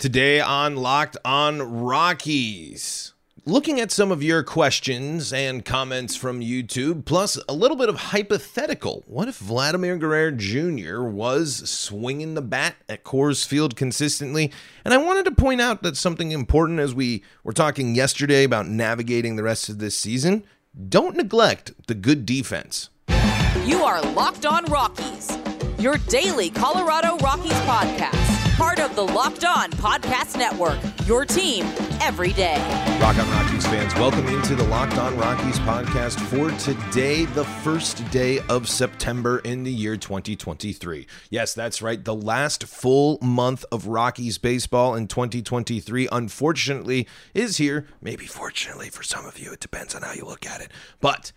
Today on Locked on Rockies, looking at some of your questions and comments from YouTube, plus a little bit of hypothetical. What if Vladimir Guerrero Jr. was swinging the bat at Coors Field consistently? And I wanted to point out that something important as we were talking yesterday about navigating the rest of this season. Don't neglect the good defense. You are Locked On Rockies, your daily Colorado Rockies podcast part of the Locked On Podcast Network. Your team every day. Rock on Rockies fans, welcome into the Locked On Rockies podcast for today, the first day of September in the year 2023. Yes, that's right. The last full month of Rockies baseball in 2023, unfortunately, is here. Maybe fortunately for some of you, it depends on how you look at it. But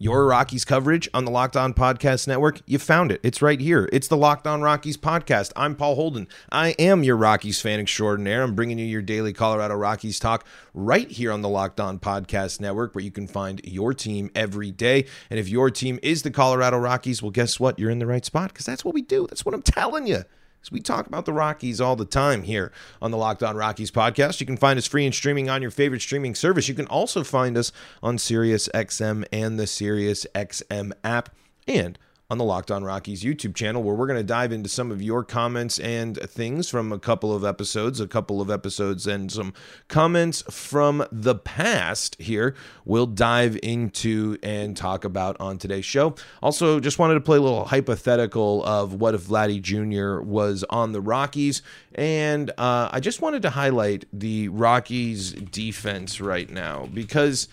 your Rockies coverage on the Locked On Podcast Network, you found it. It's right here. It's the Locked On Rockies podcast. I'm Paul Holden. I am your Rockies fan extraordinaire. I'm bringing you your daily Colorado Rockies talk right here on the Locked On Podcast Network, where you can find your team every day. And if your team is the Colorado Rockies, well, guess what? You're in the right spot because that's what we do. That's what I'm telling you. We talk about the Rockies all the time here on the Locked On Rockies podcast. You can find us free and streaming on your favorite streaming service. You can also find us on Sirius XM and the Sirius XM app and on the Locked On Rockies YouTube channel, where we're going to dive into some of your comments and things from a couple of episodes, a couple of episodes, and some comments from the past here. We'll dive into and talk about on today's show. Also, just wanted to play a little hypothetical of what if Vladdy Jr. was on the Rockies. And uh, I just wanted to highlight the Rockies defense right now because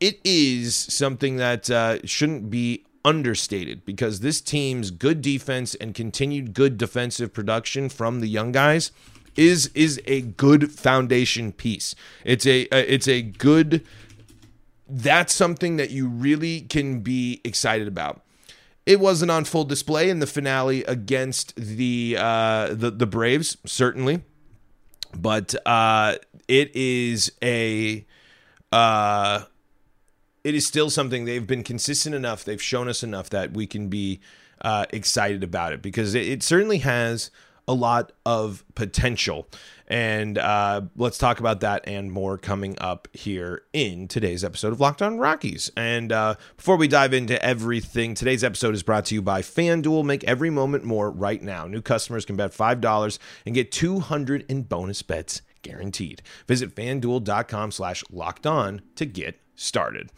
it is something that uh, shouldn't be understated because this team's good defense and continued good defensive production from the young guys is is a good foundation piece. It's a uh, it's a good that's something that you really can be excited about. It wasn't on full display in the finale against the uh, the the Braves, certainly, but uh, it is a uh, it is still something they've been consistent enough. They've shown us enough that we can be uh, excited about it because it, it, certainly has a lot of potential. And uh, let's talk about that and more coming up here in today's episode of Locked On Rockies. And uh, before we dive into everything, today's episode is brought to you by FanDuel. Make every moment more right now. New customers can bet $5 and get 200 in bonus bets guaranteed. Visit fanduel.com slash locked on to get started.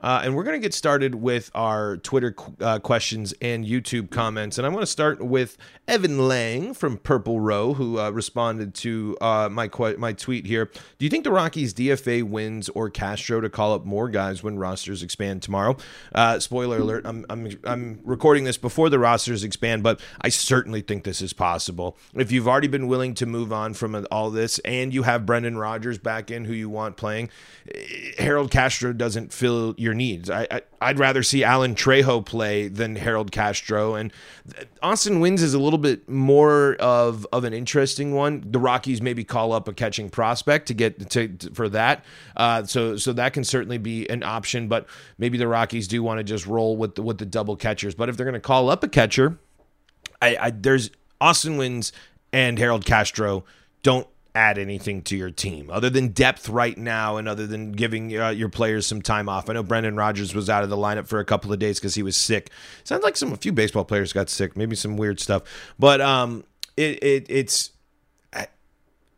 Uh, and we're going to get started with our Twitter uh, questions and YouTube comments. And I'm going to start with Evan Lang from Purple Row, who uh, responded to uh, my qu- my tweet here. Do you think the Rockies DFA Wynns or Castro to call up more guys when rosters expand tomorrow? Uh, spoiler alert: I'm, I'm I'm recording this before the rosters expand, but I certainly think this is possible. If you've already been willing to move on from all this, and you have Brendan Rodgers back in, who you want playing, eh, Harold Castro doesn't fill your needs. I, I would rather see Alan Trejo play than Harold Castro, and Austin Wynns is a little bit more of of an interesting one. The Rockies maybe call up a catching prospect to get to, to for that, uh, so so that can certainly be an option. But maybe the Rockies do want to just roll with the, with the double catchers. But if they're going to call up a catcher, I, I there's Austin Wynns and Harold Castro don't add anything to your team other than depth right now and other than giving uh, your players some time off. I know Brendan Rodgers was out of the lineup for a couple of days because he was sick. Sounds like some a few baseball players got sick, maybe some weird stuff. But um, it, it it's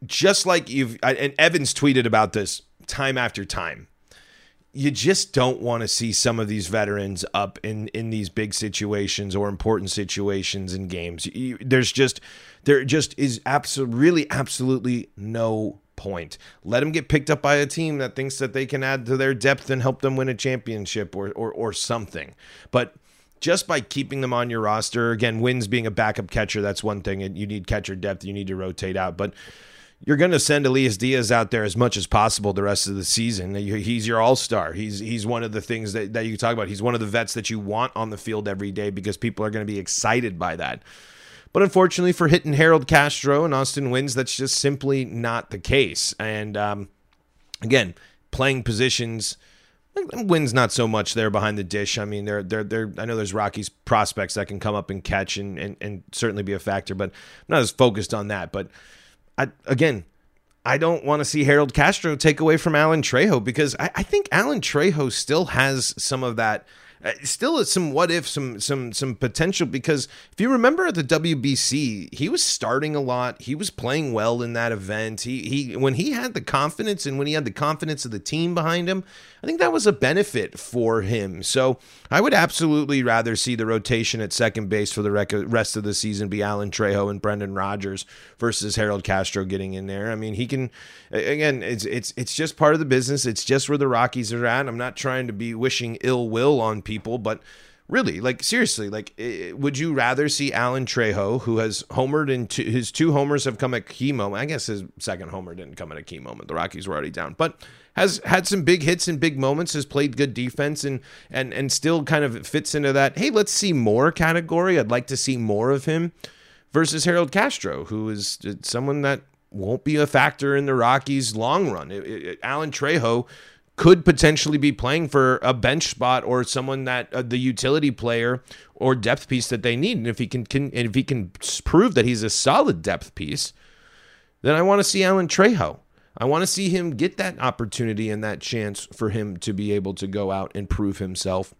just like you've and Evans tweeted about this time after time you just don't want to see some of these veterans up in in these big situations or important situations in games. You, there's just there just is absolutely really absolutely no point. Let them get picked up by a team that thinks that they can add to their depth and help them win a championship or or or something. But just by keeping them on your roster, again, Wynns being a backup catcher, that's one thing. And you need catcher depth, you need to rotate out. But you're going to send Elias Diaz out there as much as possible the rest of the season. He's your all star. He's he's one of the things that, that you talk about. He's one of the vets that you want on the field every day because people are going to be excited by that. But unfortunately for hitting Harold Castro and Austin Wynns, that's just simply not the case. And um, again, playing positions. Wynns not so much there behind the dish. I mean, they're they're they're. I know there's Rockies prospects that can come up and catch and and, and certainly be a factor, but I'm not as focused on that. But I, again, I don't want to see Harold Castro take away from Alan Trejo because I, I think Alan Trejo still has some of that uh, still some what if some some some potential because if you remember at the WBC he was starting a lot. He was playing well in that event. He he when he had the confidence and when he had the confidence of the team behind him I think that was a benefit for him. So I would absolutely rather see the rotation at second base for the rest of the season be Alan Trejo and Brendan Rodgers versus Harold Castro getting in there. I mean he can again it's it's it's just part of the business. It's just where the Rockies are at. I'm not trying to be wishing ill will on people, but really, like seriously, like would you rather see Alan Trejo, who has homered in two, his two homers have come at key moment? I guess his second homer didn't come at a key moment. The Rockies were already down, but has had some big hits and big moments. Has played good defense and and and still kind of fits into that. Hey, let's see more category. I'd like to see more of him versus Harold Castro, who is uh, someone that won't be a factor in the Rockies' long run. It, it, Alan Trejo could potentially be playing for a bench spot or someone that uh, the utility player or depth piece that they need. And if he can, can if he can prove that he's a solid depth piece, then I want to see Alan Trejo. I want to see him get that opportunity and that chance for him to be able to go out and prove himself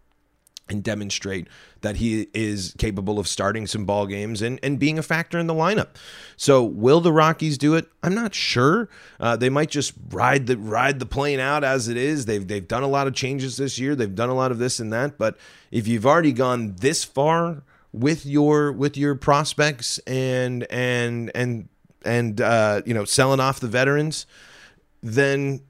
and demonstrate that he is capable of starting some ball games and, and being a factor in the lineup. So will the Rockies do it? I'm not sure. Uh, they might just ride the ride the plane out as it is. They've they've done a lot of changes this year. They've done a lot of this and that. But if you've already gone this far with your with your prospects and and and and uh, you know selling off the veterans, then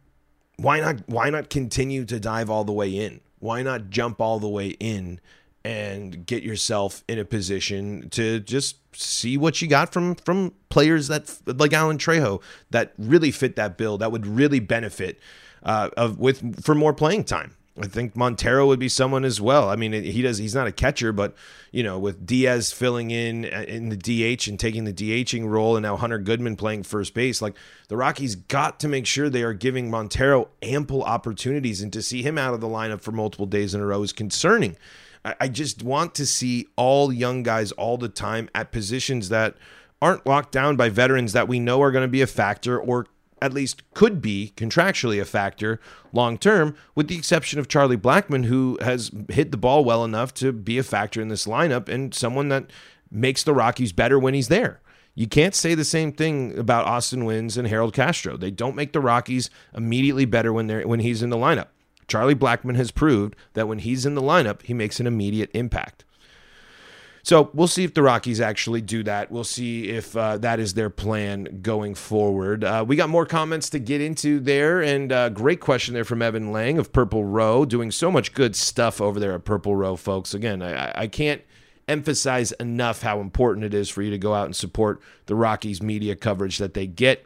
why not why not continue to dive all the way in? Why not jump all the way in and get yourself in a position to just see what you got from from players that like Alan Trejo that really fit that bill that would really benefit uh, of with for more playing time. I think Montero would be someone as well. I mean, he does. He's not a catcher, but you know, with Diaz filling in uh, in the DH and taking the DHing role, and now Hunter Goodman playing first base, like the Rockies got to make sure they are giving Montero ample opportunities, and to see him out of the lineup for multiple days in a row is concerning. I, I just want to see all young guys all the time at positions that aren't locked down by veterans that we know are going to be a factor or at least could be contractually a factor long term, with the exception of Charlie Blackmon, who has hit the ball well enough to be a factor in this lineup and someone that makes the Rockies better when he's there. You can't say the same thing about Austin Wynns and Harold Castro. They don't make the Rockies immediately better when they're when he's in the lineup. Charlie Blackmon has proved that when he's in the lineup, he makes an immediate impact. So we'll see if the Rockies actually do that. We'll see if uh, that is their plan going forward. Uh, we got more comments to get into there, and uh, great question there from Evan Lang of Purple Row, doing so much good stuff over there at Purple Row, folks. Again, I, I can't emphasize enough how important it is for you to go out and support the Rockies media coverage that they get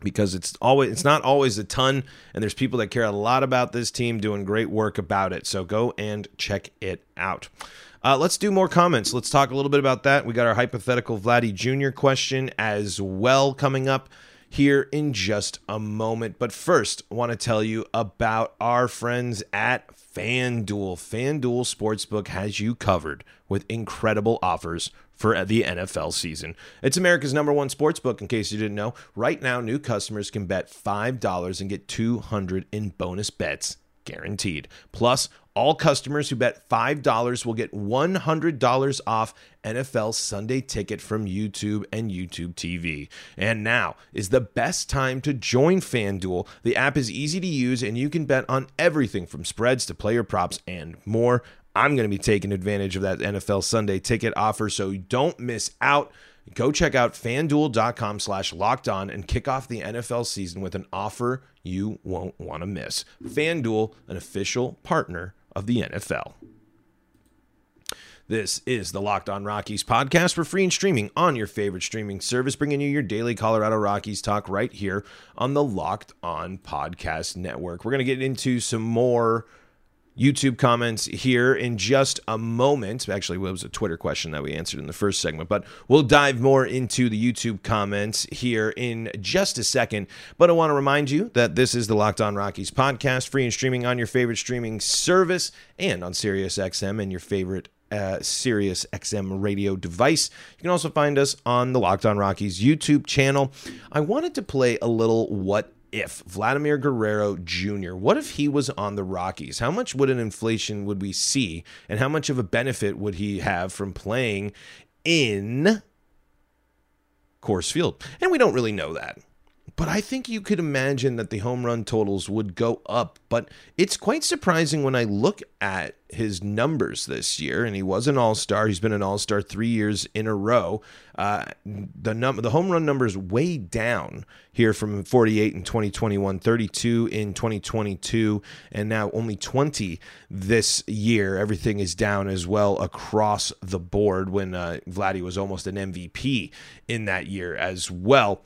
because it's always it's not always a ton and there's people that care a lot about this team doing great work about it so go and check it out uh, let's do more comments. Let's talk a little bit about that. We got our hypothetical Vladdy Jr. question as well coming up here in just a moment. But first, I want to tell you about our friends at FanDuel. FanDuel Sportsbook has you covered with incredible offers for the NFL season. It's America's number one sportsbook, in case you didn't know. Right now, new customers can bet $5 and get 200 in bonus bets guaranteed. Plus, all customers who bet $5 will get $100 off NFL Sunday ticket from YouTube and YouTube TV. And now is the best time to join FanDuel. The app is easy to use and you can bet on everything from spreads to player props and more. I'm going to be taking advantage of that NFL Sunday ticket offer, so don't miss out. Go check out fanduel.com slash locked on and kick off the NFL season with an offer you won't want to miss. FanDuel, an official partner of the NFL. This is the Locked On Rockies podcast for free and streaming on your favorite streaming service, bringing you your daily Colorado Rockies talk right here on the Locked On Podcast Network. We're going to get into some more YouTube comments here in just a moment. Actually, it was a Twitter question that we answered in the first segment, but we'll dive more into the YouTube comments here in just a second. But I want to remind you that this is the Locked On Rockies podcast, free and streaming on your favorite streaming service and on SiriusXM and your favorite uh, Sirius XM radio device. You can also find us on the Locked On Rockies YouTube channel. I wanted to play a little what if Vladimir Guerrero Jr., what if he was on the Rockies? How much would an inflation would we see? And how much of a benefit would he have from playing in Coors Field? And we don't really know that. But I think you could imagine that the home run totals would go up. But it's quite surprising when I look at his numbers this year, and he was an All Star. He's been an All Star three years in a row. Uh, the num- the home run numbers way down here from 48 in 2021, 32 in 2022, and now only 20 this year. Everything is down as well across the board. When uh, Vladdy was almost an MVP in that year as well.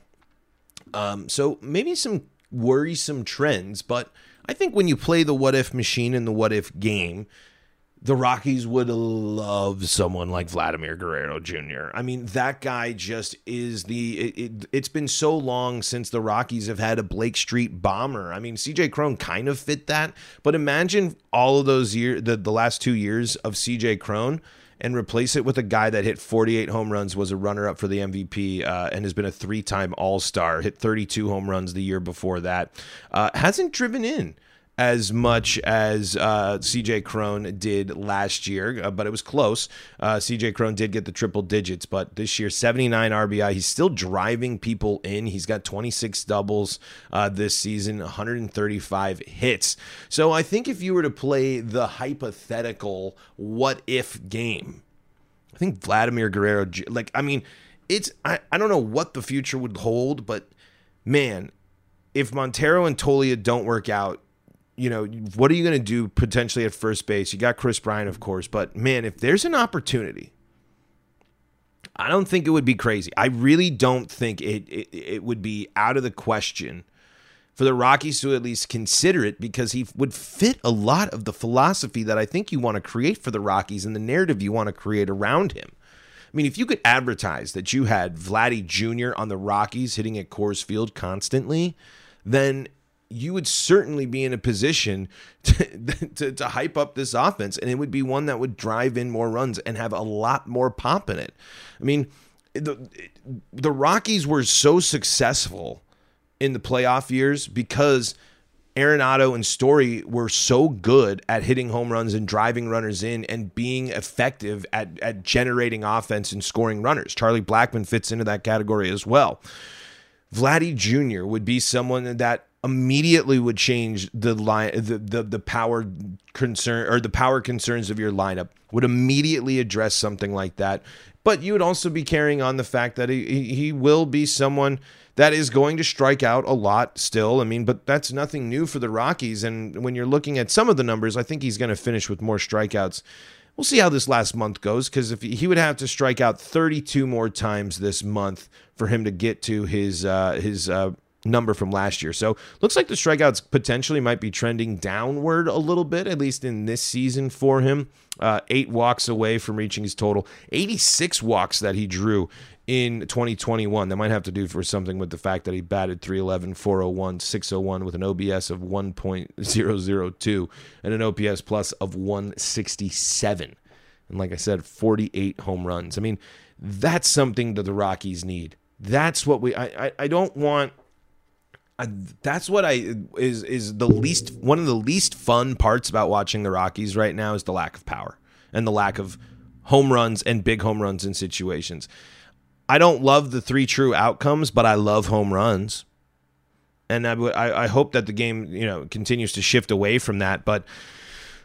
Um, so maybe some worrisome trends, but I think when you play the what if machine and the what if game, the Rockies would love someone like Vladimir Guerrero Jr. I mean, that guy just is the. It, it, has been so long since the Rockies have had a Blake Street bomber. I mean, CJ Cron kind of fit that, but imagine all of those years, the, the last two years of CJ Cron and replace it with a guy that hit 48 home runs, was a runner up for the MVP, uh, and has been a three time All Star, hit 32 home runs the year before that. Uh, hasn't driven in as much as uh, CJ Cron did last year, uh, but it was close. Uh, CJ Cron did get the triple digits, but this year, 79 RBI. He's still driving people in. He's got 26 doubles uh, this season, 135 hits. So I think if you were to play the hypothetical what if game, I think Vladimir Guerrero, like, I mean, it's, I, I don't know what the future would hold, but man, if Montero and Toglia don't work out, you know, what are you going to do potentially at first base? You got Kris Bryant, of course, but man, if there's an opportunity, I don't think it would be crazy. I really don't think it, it, it would be out of the question for the Rockies to at least consider it because he would fit a lot of the philosophy that I think you want to create for the Rockies and the narrative you want to create around him. I mean, if you could advertise that you had Vladdy Jr. on the Rockies hitting at Coors Field constantly, then you would certainly be in a position to, to, to, hype up this offense, and it would be one that would drive in more runs and have a lot more pop in it. I mean, the, the Rockies were so successful in the playoff years because Arenado and Story were so good at hitting home runs and driving runners in and being effective at, at generating offense and scoring runners. Charlie Blackmon fits into that category as well. Vladdy Jr. would be someone that immediately would change the line the, the the power concern or the power concerns of your lineup would immediately address something like that. But you would also be carrying on the fact that he he will be someone that is going to strike out a lot still. I mean but that's nothing new for the rockies. And when you're looking at some of the numbers i think he's going to finish with more strikeouts. We'll see how this last month goes because if he would have to strike out 32 more times this month for him to get to his uh, his uh, number from last year. So looks like the strikeouts potentially might be trending downward a little bit, at least in this season for him. Uh, eight walks away from reaching his total, 86 walks that he drew in 2021. That might have to do for something with the fact that he batted 311, 401, 601 with an OPS of 1.002 and an OPS plus of 167. And like I said, 48 home runs. I mean, that's something that the Rockies need. That's what we. I, I, I don't want that's what I is is the least one of the least fun parts about watching the Rockies right now is the lack of power and the lack of home runs and big home runs in situations. I don't love the three true outcomes, but I love home runs, and I, I hope that the game you know continues to shift away from that. But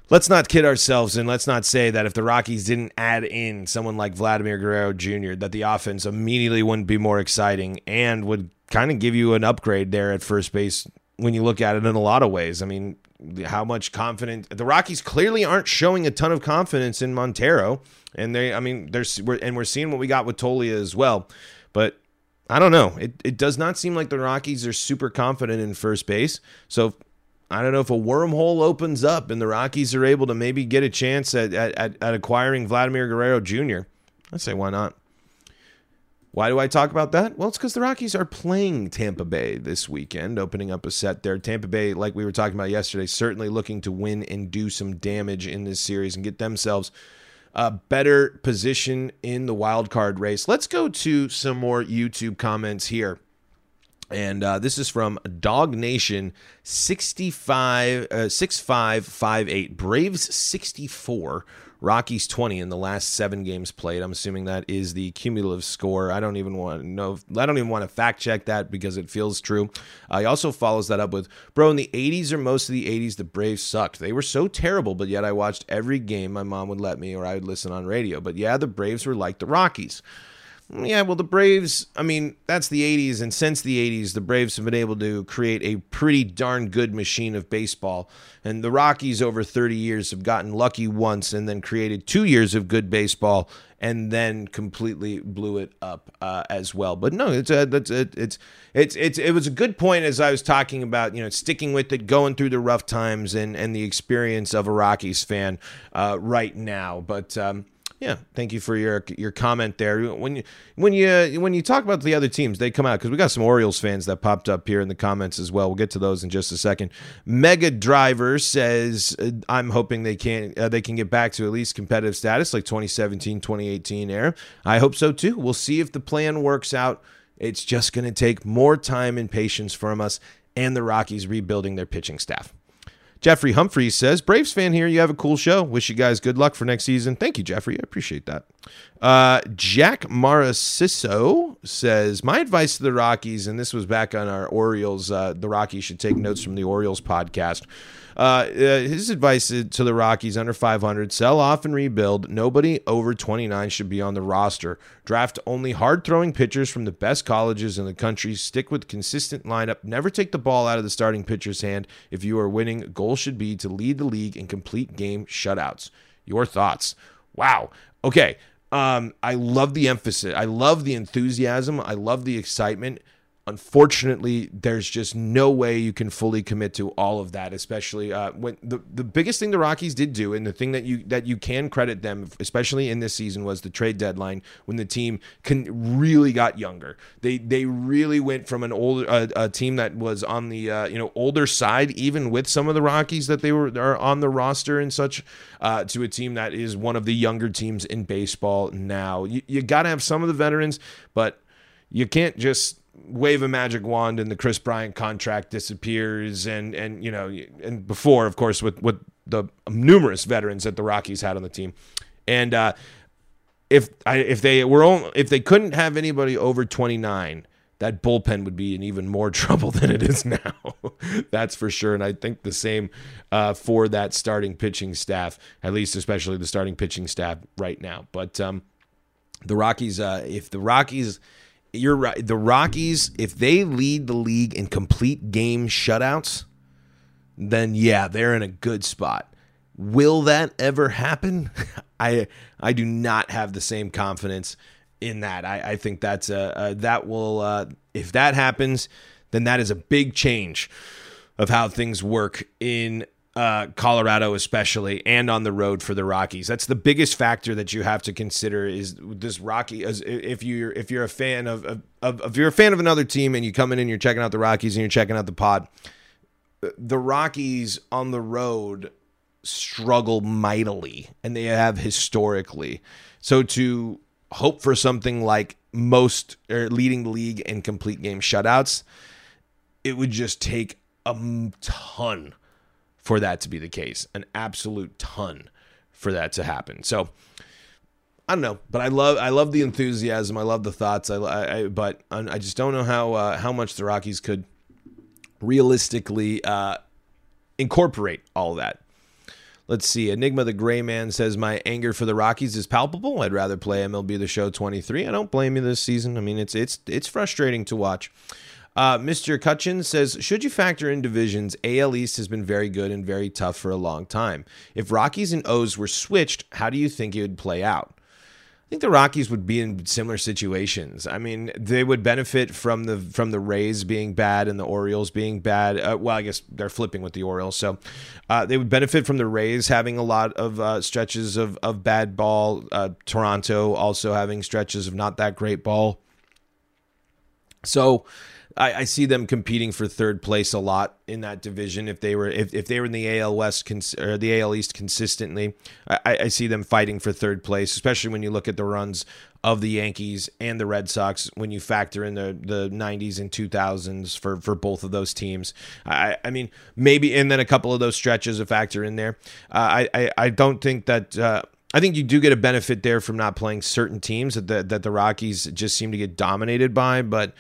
let's not kid ourselves and let's not say that if the Rockies didn't add in someone like Vladimir Guerrero Jr., that the offense immediately wouldn't be more exciting and would kind of give you an upgrade there at first base when you look at it in a lot of ways. I mean, how much confidence the Rockies clearly aren't showing a ton of confidence in Montero, and they, I mean, there's and we're seeing what we got with Toglia as well, but. I don't know. It, it does not seem like the Rockies are super confident in first base. So I don't know if a wormhole opens up and the Rockies are able to maybe get a chance at, at, at acquiring Vladimir Guerrero Jr. I say why not? Why do I talk about that? Well, it's because the Rockies are playing Tampa Bay this weekend, opening up a set there. Tampa Bay, like we were talking about yesterday, certainly looking to win and do some damage in this series and get themselves a better position in the wild card race. Let's go to some more YouTube comments here. And uh, this is from Dog Nation 65, uh, 6558. Braves 64 Rockies 20 in the last seven games played. I'm assuming that is the cumulative score. I don't even want to know. I don't even want to fact check that because it feels true. Uh, he also follows that up with, bro, in the 80s or most of the 80s, the Braves sucked. They were so terrible, but yet I watched every game my mom would let me or I would listen on radio. But yeah, the Braves were like the Rockies. Yeah, well, the Braves, I mean, that's the 80s. And since the 80s, the Braves have been able to create a pretty darn good machine of baseball. And the Rockies, over 30 years, have gotten lucky once and then created two years of good baseball and then completely blew it up uh, as well. But no, it's a, it's, a, it's, it's, it's, it was a good point as I was talking about, you know, sticking with it, going through the rough times and, and the experience of a Rockies fan uh, right now. But, um, yeah, thank you for your your comment there. When you when you when you talk about the other teams, they come out because we got some Orioles fans that popped up here in the comments as well. We'll get to those in just a second. Mega Driver says, uh, "I'm hoping they can uh, they can get back to at least competitive status like 2017 2018 era. I hope so too. We'll see if the plan works out. It's just going to take more time and patience from us and the Rockies rebuilding their pitching staff." Jeffrey Humphreys says, Braves fan here. You have a cool show. Wish you guys good luck for next season. Thank you, Jeffrey. I appreciate that. Uh, Jack Marasiso says, My advice to the Rockies, and this was back on our Orioles, uh, the Rockies should take notes from the Orioles podcast. Uh, uh, his advice to the Rockies under 500 sell off and rebuild. Nobody over 29 should be on the roster. Draft only hard throwing pitchers from the best colleges in the country. Stick with consistent lineup. Never take the ball out of the starting pitcher's hand. If you are winning, goal should be to lead the league in complete game shutouts. Your thoughts? Wow. Okay. Um, I love the emphasis. I love the enthusiasm. I love the excitement unfortunately there's just no way you can fully commit to all of that especially uh, when the, the biggest thing the rockies did do and the thing that you that you can credit them especially in this season was the trade deadline when the team can really got younger. They they really went from an old uh, a team that was on the uh, you know older side even with some of the rockies that they were are on the roster and such uh, to a team that is one of the younger teams in baseball now. You, you got to have some of the veterans but you can't just wave a magic wand and the Kris Bryant contract disappears and and you know and before of course with with the numerous veterans that the Rockies had on the team and uh, if I, if they were only, if they couldn't have anybody over 29 that bullpen would be in even more trouble than it is now. That's for sure. And I think the same uh, for that starting pitching staff, at least especially the starting pitching staff right now. But um, the Rockies, uh, if the Rockies you're right. The Rockies, if they lead the league in complete game shutouts, then yeah, they're in a good spot. Will that ever happen? I I do not have the same confidence in that. I, I think that's a, a that will uh, if that happens, then that is a big change of how things work in uh, Colorado, especially, and on the road for the Rockies. That's the biggest factor that you have to consider. Is this Rocky? As if you're if you're a fan of, of, of if you're a fan of another team and you come in and you're checking out the Rockies and you're checking out the pod, the Rockies on the road struggle mightily, and they have historically. So to hope for something like most or leading the league in complete game shutouts, it would just take a ton for that to be the case, an absolute ton for that to happen. So I don't know, but I love I love the enthusiasm. I love the thoughts. I, I but I just don't know how uh, how much the Rockies could realistically uh, incorporate all that. Let's see. Enigma the Gray Man says my anger for the Rockies is palpable. I'd rather play MLB The Show 23. I don't blame you this season. I mean, it's it's it's frustrating to watch. Uh, Mr. Cutchin says, should you factor in divisions, AL East has been very good and very tough for a long time. If Rockies and O's were switched, how do you think it would play out? I think the Rockies would be in similar situations. I mean, they would benefit from the from the Rays being bad and the Orioles being bad. Uh, well, I guess they're flipping with the Orioles, so uh, they would benefit from the Rays having a lot of uh, stretches of of bad ball. Uh, Toronto also having stretches of not that great ball. So I, I, see them competing for third place a lot in that division. If they were if, if they were in the AL West cons- or the AL East consistently, I, I see them fighting for third place, especially when you look at the runs of the Yankees and the Red Sox when you factor in the, the 90s and 2000s for, for both of those teams. I, I mean, maybe, and then a couple of those stretches a factor in there. Uh, I, I, I don't think that. Uh, I think you do get a benefit there from not playing certain teams that the, that the Rockies just seem to get dominated by, but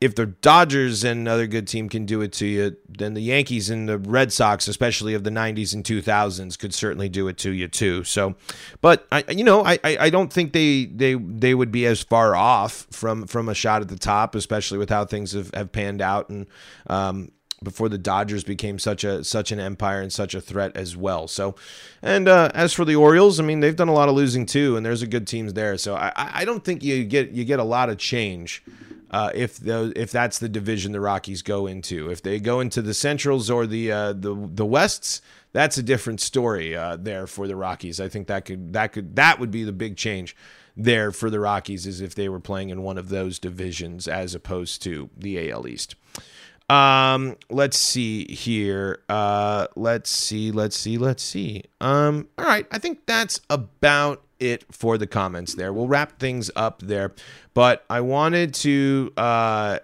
if the Dodgers and another good team can do it to you, then the Yankees and the Red Sox, especially of the 90s and 2000s, could certainly do it to you too. So, but I, you know, I, I don't think they they they would be as far off from from a shot at the top, especially with how things have, have panned out and um, before the Dodgers became such a such an empire and such a threat as well. So, and uh, as for the Orioles, I mean they've done a lot of losing too, and there's a good teams there. So I, I don't think you get you get a lot of change uh, if the, if that's the division the Rockies go into. If they go into the Centrals or the uh, the the Wests, that's a different story uh, there for the Rockies. I think that could that could that would be the big change there for the Rockies is if they were playing in one of those divisions as opposed to the AL East. Um, let's see here. Uh, let's see, let's see, let's see. Um, all right, I think that's about it for the comments there. We'll wrap things up there, but I wanted to uh,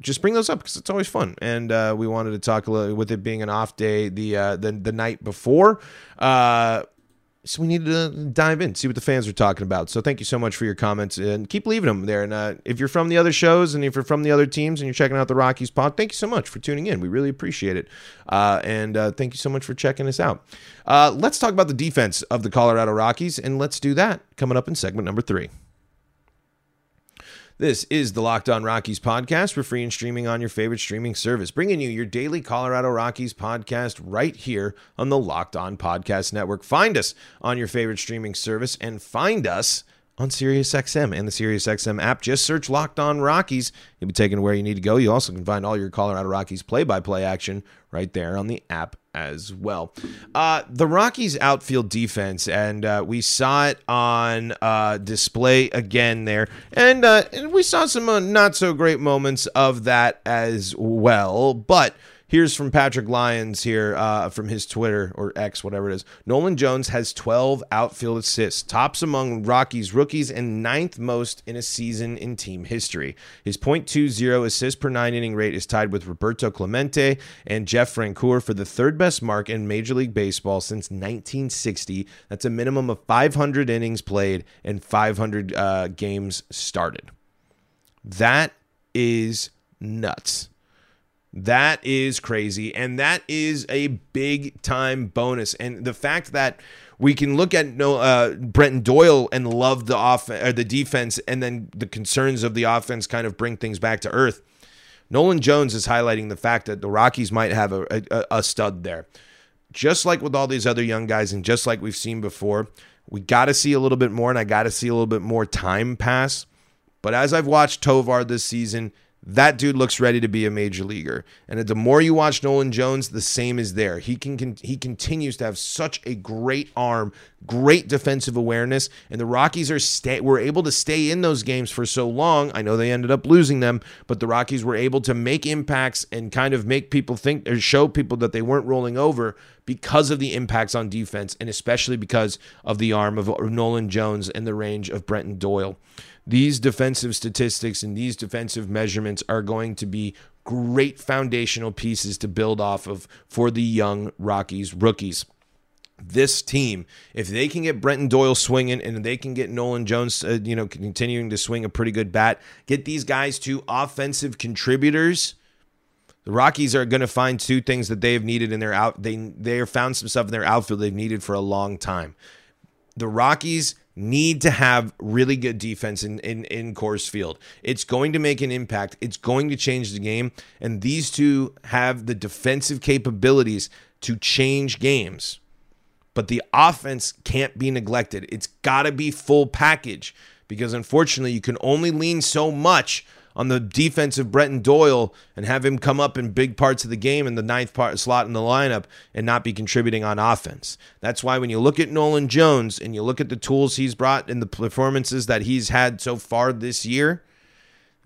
just bring those up because it's always fun, and uh, we wanted to talk a little with it being an off day the uh, the the night before. Uh, so we need to dive in, see what the fans are talking about. So thank you so much for your comments and keep leaving them there. And uh, if you're from the other shows and if you're from the other teams and you're checking out the Rockies pod, thank you so much for tuning in. We really appreciate it. Uh, and uh, thank you so much for checking us out. Uh, let's talk about the defense of the Colorado Rockies, and let's do that coming up in segment number three. This is the Locked On Rockies podcast. We're free and streaming on your favorite streaming service, bringing you your daily Colorado Rockies podcast right here on the Locked On Podcast Network. Find us on your favorite streaming service and find us on SiriusXM and the SiriusXM app. Just search Locked On Rockies. You'll be taken where you need to go. You also can find all your Colorado Rockies play by play action right there on the app as well. Uh, the Rockies' outfield defense, and uh, we saw it on uh, display again there, and, uh, and we saw some uh, not so great moments of that as well. But Here's from Patrick Lyons here uh, from his Twitter or X, whatever it is. Nolan Jones has 12 outfield assists, tops among Rockies rookies and ninth most in a season in team history. His .20 assists per nine inning rate is tied with Roberto Clemente and Jeff Francoeur for the third best mark in Major League Baseball since 1960. That's a minimum of 500 innings played and 500 uh, games started. That is nuts. That is crazy. And that is a big time bonus. And the fact that we can look at no uh, Brenton Doyle and love the off or the defense, and then the concerns of the offense kind of bring things back to earth. Nolan Jones is highlighting the fact that the Rockies might have a, a, a stud there. Just like with all these other young guys, and just like we've seen before, we got to see a little bit more, and I got to see a little bit more time pass. But as I've watched Tovar this season, that dude looks ready to be a major leaguer. And the more you watch Nolan Jones, the same is there. He can, he continues to have such a great arm, great defensive awareness, and the Rockies are stay were able to stay in those games for so long. I know they ended up losing them, but the Rockies were able to make impacts and kind of make people think or show people that they weren't rolling over because of the impacts on defense and especially because of the arm of Nolan Jones and the range of Brenton Doyle. These defensive statistics and these defensive measurements are going to be great foundational pieces to build off of for the young Rockies rookies this team, if they can get Brenton Doyle swinging and they can get Nolan Jones, uh, you know, continuing to swing a pretty good bat, get these guys to offensive contributors. The Rockies are going to find two things that they have needed in their out. They they have found some stuff in their outfield they've needed for a long time. The Rockies need to have really good defense in, in, in Coors Field. It's going to make an impact. It's going to change the game. And these two have the defensive capabilities to change games. But the offense can't be neglected. It's got to be full package because unfortunately, you can only lean so much on the defense of Brenton Doyle and have him come up in big parts of the game in the ninth part slot in the lineup and not be contributing on offense. That's why when you look at Nolan Jones and you look at the tools he's brought and the performances that he's had so far this year,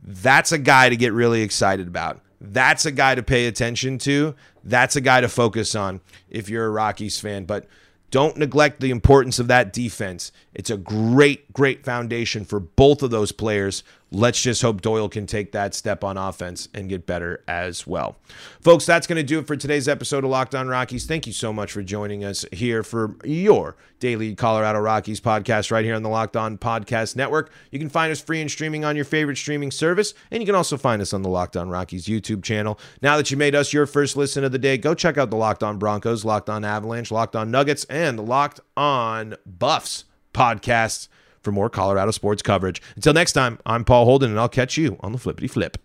That's a guy to get really excited about. That's a guy to pay attention to. That's a guy to focus on if you're a Rockies fan. But don't neglect the importance of that defense. It's a great, great foundation for both of those players. Let's just hope Doyle can take that step on offense and get better as well. Folks, that's going to do it for today's episode of Locked On Rockies. Thank you so much for joining us here for your daily Colorado Rockies podcast right here on the Locked On Podcast Network. You can find us free and streaming on your favorite streaming service, and you can also find us on the Locked On Rockies YouTube channel. Now that you made us your first listen of the day, go check out the Locked On Broncos, Locked On Avalanche, Locked On Nuggets, and the Locked On Buffs podcasts for more Colorado sports coverage. Until next time, I'm Paul Holden, and I'll catch you on the flippity flip.